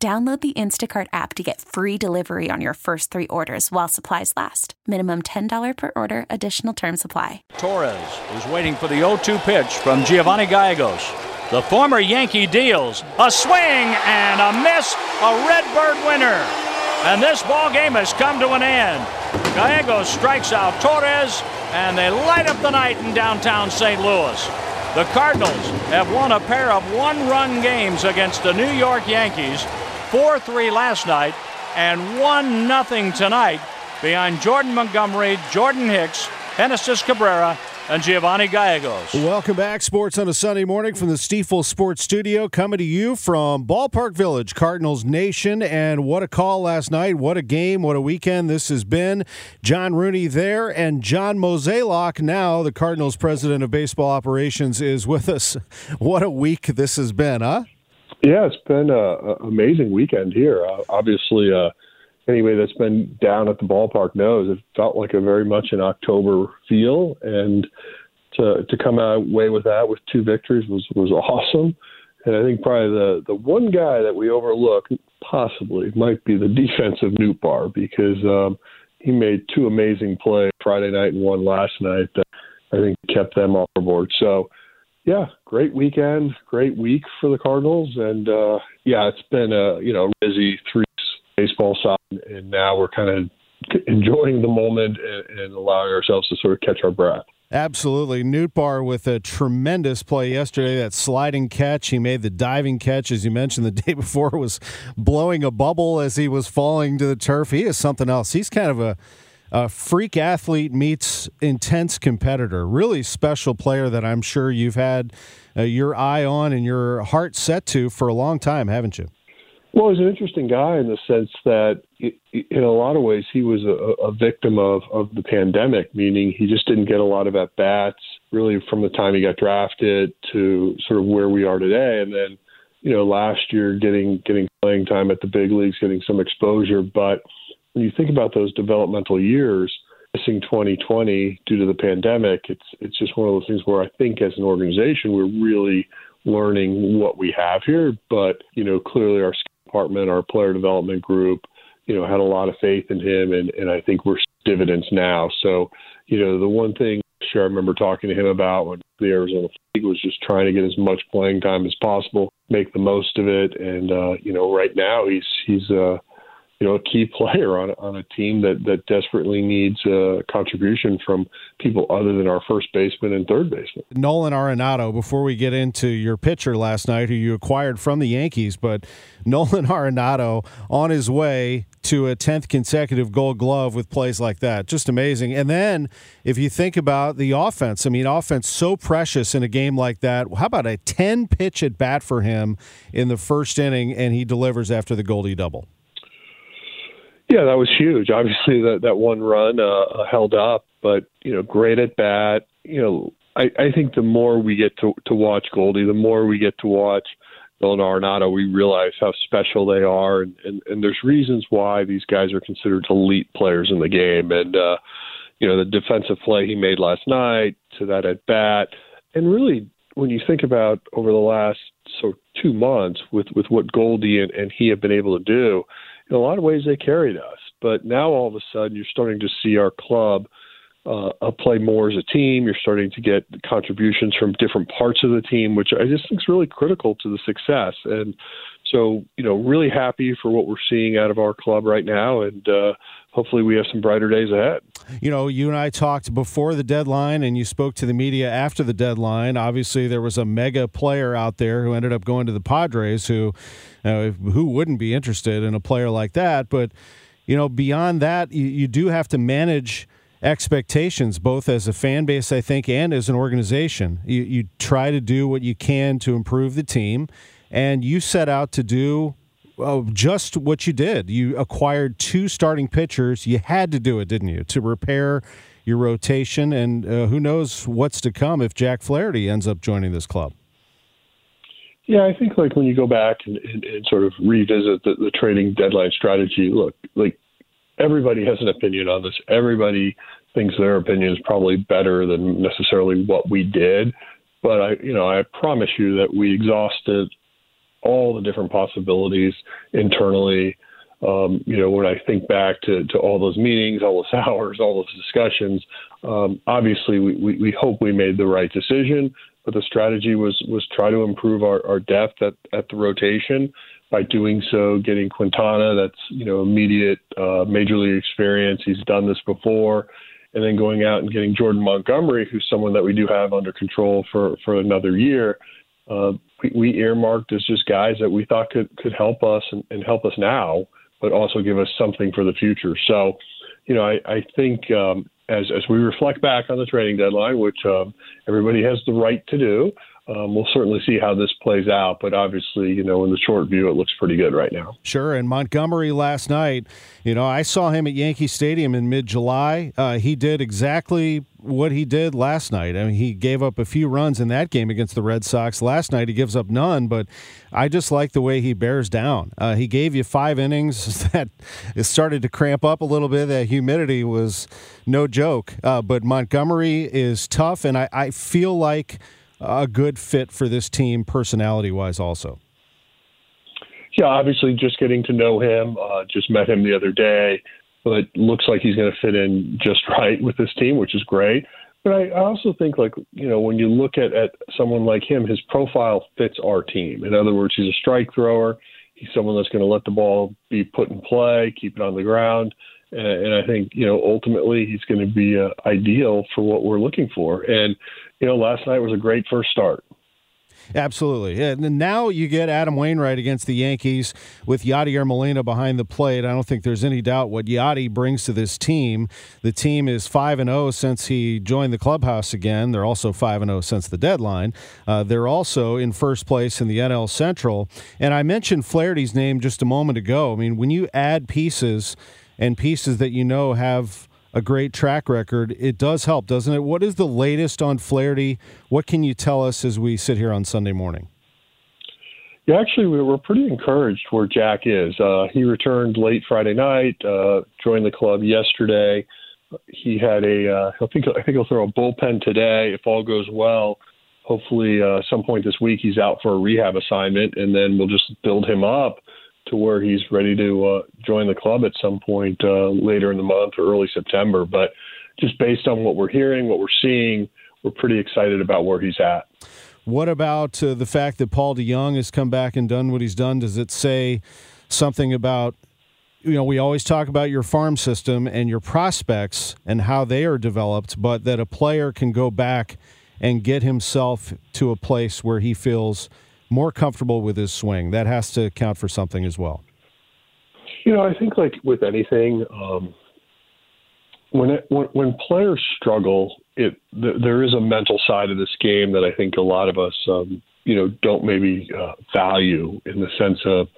Download the Instacart app to get free delivery on your first three orders while supplies last. Minimum $10 per order, additional term supply. Torres is waiting for the 0 2 pitch from Giovanni Gallegos. The former Yankee deals a swing and a miss, a Redbird winner. And this ball game has come to an end. Gallegos strikes out Torres, and they light up the night in downtown St. Louis. The Cardinals have won a pair of one run games against the New York Yankees 4 3 last night and 1 0 tonight behind Jordan Montgomery, Jordan Hicks, Genesis Cabrera, and Giovanni Gallegos. Welcome back, Sports on a Sunday morning from the Stifel Sports Studio, coming to you from Ballpark Village, Cardinals Nation. And what a call last night! What a game! What a weekend this has been. John Rooney there, and John Mozeliak, now the Cardinals president of baseball operations, is with us. What a week this has been, huh? Yeah, it's been an amazing weekend here. Uh, obviously, uh, anybody that's been down at the ballpark knows it felt like a very much an October feel, and to to come away with that with two victories was was awesome. And I think probably the the one guy that we overlook possibly might be the defensive Nootbaar because um, he made two amazing plays Friday night and one last night that I think kept them off the board. So yeah, great weekend, great week for the Cardinals, and uh, yeah, it's been a you know busy three baseball side, and now we're kind of enjoying the moment and, and allowing ourselves to sort of catch our breath. Absolutely. Nootbaar with a tremendous play yesterday. That sliding catch. He made the diving catch, as you mentioned, the day before was blowing a bubble as he was falling to the turf. He is something else. He's kind of a a freak athlete meets intense competitor. Really special player that I'm sure you've had uh, your eye on and your heart set to for a long time, haven't you? Well, he's an interesting guy in the sense that, in a lot of ways, he was a, a victim of, of the pandemic, meaning he just didn't get a lot of at bats really from the time he got drafted to sort of where we are today. And then, you know, last year getting getting playing time at the big leagues, getting some exposure, but when you think about those developmental years, missing 2020 due to the pandemic, it's it's just one of those things where I think as an organization we're really learning what we have here. But you know, clearly our department, our player development group, you know, had a lot of faith in him, and and I think we're dividends now. So, you know, the one thing sure I remember talking to him about when the Arizona League was just trying to get as much playing time as possible, make the most of it, and uh, you know, right now he's he's uh you know, a key player on on a team that that desperately needs a contribution from people other than our first baseman and third baseman. Nolan Arenado. Before we get into your pitcher last night, who you acquired from the Yankees, but Nolan Arenado on his way to a 10th consecutive gold glove with plays like that. Just amazing. And then if you think about the offense, I mean, offense so precious in a game like that. How about a 10 pitch at bat for him in the first inning, and he delivers after the Goldie double? Yeah, that was huge. Obviously, that that one run uh, held up, but you know, great at bat. You know, I, I think the more we get to to watch Goldie, the more we get to watch Nolan Arenado, we realize how special they are, and, and and there's reasons why these guys are considered elite players in the game. And uh, you know, the defensive play he made last night to that at bat, and really when you think about over the last so two months with with what Goldie and, and he have been able to do in a lot of ways they carried us. But now all of a sudden you're starting to see our club uh, uh, play more as a team. You're starting to get contributions from different parts of the team, which I just think is really critical to the success. And so, you know, really happy for what we're seeing out of our club right now, and uh, hopefully we have some brighter days ahead. You know, you and I talked before the deadline, and you spoke to the media after the deadline. Obviously, there was a mega player out there who ended up going to the Padres, who uh, who wouldn't be interested in a player like that. But you know, beyond that, you, you do have to manage expectations, both as a fan base, I think, and as an organization. You, you try to do what you can to improve the team, and you set out to do well, just what you did. You acquired two starting pitchers. You had to do it, didn't you, to repair your rotation? And uh, who knows what's to come if Jack Flaherty ends up joining this club? Yeah, I think like when you go back and, and, and sort of revisit the, the trading deadline strategy, look, like everybody has an opinion on this. Everybody thinks their opinion is probably better than necessarily what we did. But I, you know, I promise you that we exhausted all the different possibilities internally. Um, you know, when I think back to, to all those meetings, all those hours, all those discussions, um, obviously we, we, we hope we made the right decision. But the strategy was was try to improve our, our depth at, at the rotation by doing so, getting Quintana, that's you know immediate uh, major league experience. He's done this before, and then going out and getting Jordan Montgomery, who's someone that we do have under control for for another year uh, we, we, earmarked as just guys that we thought could could help us and, and, help us now, but also give us something for the future. So, you know, I, I think um, as as we reflect back on the trading deadline, which um, everybody has the right to do, um, we'll certainly see how this plays out. But obviously, you know, in the short view, it looks pretty good right now. Sure. And Montgomery last night, you know, I saw him at Yankee Stadium in mid July. Uh, he did exactly what he did last night. I mean, he gave up a few runs in that game against the Red Sox. Last night, he gives up none, but I just like the way he bears down. Uh, he gave you five innings that it started to cramp up a little bit. That humidity was no joke. Uh, but Montgomery is tough, and I, I feel like a good fit for this team personality wise also? Yeah, obviously, just getting to know him. Uh, just met him the other day, but looks like he's going to fit in just right with this team, which is great. But I, I also think, like you know, when you look at at someone like him, his profile fits our team. In other words, he's a strike thrower. He's someone that's going to let the ball be put in play, keep it on the ground, and, and I think you know ultimately he's going to be uh, ideal for what we're looking for. And you know, last night was a great first start. Absolutely. And now you get Adam Wainwright against the Yankees with Yadier Molina behind the plate. I don't think there's any doubt what Yadi brings to this team. The team is 5 and 0 since he joined the clubhouse again. They're also 5 and 0 since the deadline. Uh, they're also in first place in the NL Central. And I mentioned Flaherty's name just a moment ago. I mean, when you add pieces and pieces that you know have a great track record, it does help, doesn't it? What is the latest on Flaherty? What can you tell us as we sit here on Sunday morning? Yeah, actually, we were pretty encouraged where Jack is. Uh, he returned late Friday night, uh, joined the club yesterday. He had a, uh, I think, I think he'll throw a bullpen today if all goes well. Hopefully, uh, some point this week he's out for a rehab assignment, and then we'll just build him up to where he's ready to uh, join the club at some point uh, later in the month or early September. But just based on what we're hearing, what we're seeing, we're pretty excited about where he's at. What about uh, the fact that Paul DeJong has come back and done what he's done? Does it say something about you know, we always talk about your farm system and your prospects and how they are developed, but that a player can go back and get himself to a place where he feels more comfortable with his swing. That has to count for something as well. You know, I think like with anything, um, when, it, when when players struggle, it th- there is a mental side of this game that I think a lot of us, um, you know, don't maybe uh, value in the sense of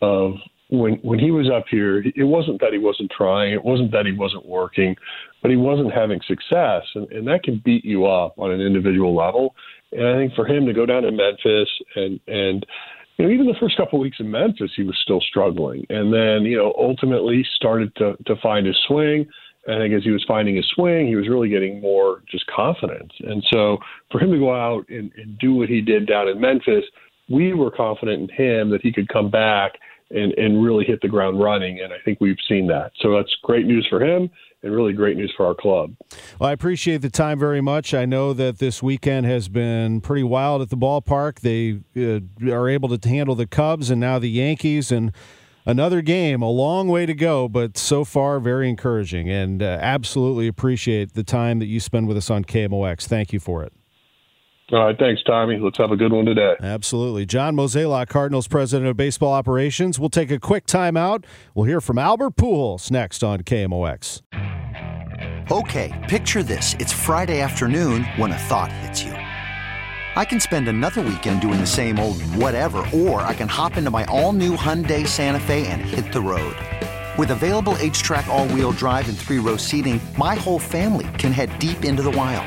of when when he was up here, it wasn't that he wasn't trying, it wasn't that he wasn't working, but he wasn't having success, and, and that can beat you up on an individual level. And I think for him to go down to Memphis and and you know even the first couple of weeks in Memphis he was still struggling, and then you know ultimately started to to find his swing. And I think as he was finding his swing, he was really getting more just confidence. And so for him to go out and, and do what he did down in Memphis, we were confident in him that he could come back and, and really hit the ground running. And I think we've seen that. So that's great news for him and really great news for our club. Well, I appreciate the time very much. I know that this weekend has been pretty wild at the ballpark. They uh, are able to handle the Cubs and now the Yankees and another game, a long way to go, but so far very encouraging and uh, absolutely appreciate the time that you spend with us on KMOX. Thank you for it. All right, thanks, Tommy. Let's have a good one today. Absolutely. John Mozeliak, Cardinals president of baseball operations. We'll take a quick timeout. We'll hear from Albert Pujols next on KMOX. Okay, picture this. It's Friday afternoon when a thought hits you. I can spend another weekend doing the same old whatever, or I can hop into my all-new Hyundai Santa Fe and hit the road. With available HTRAC all-wheel drive and three-row seating, my whole family can head deep into the wild.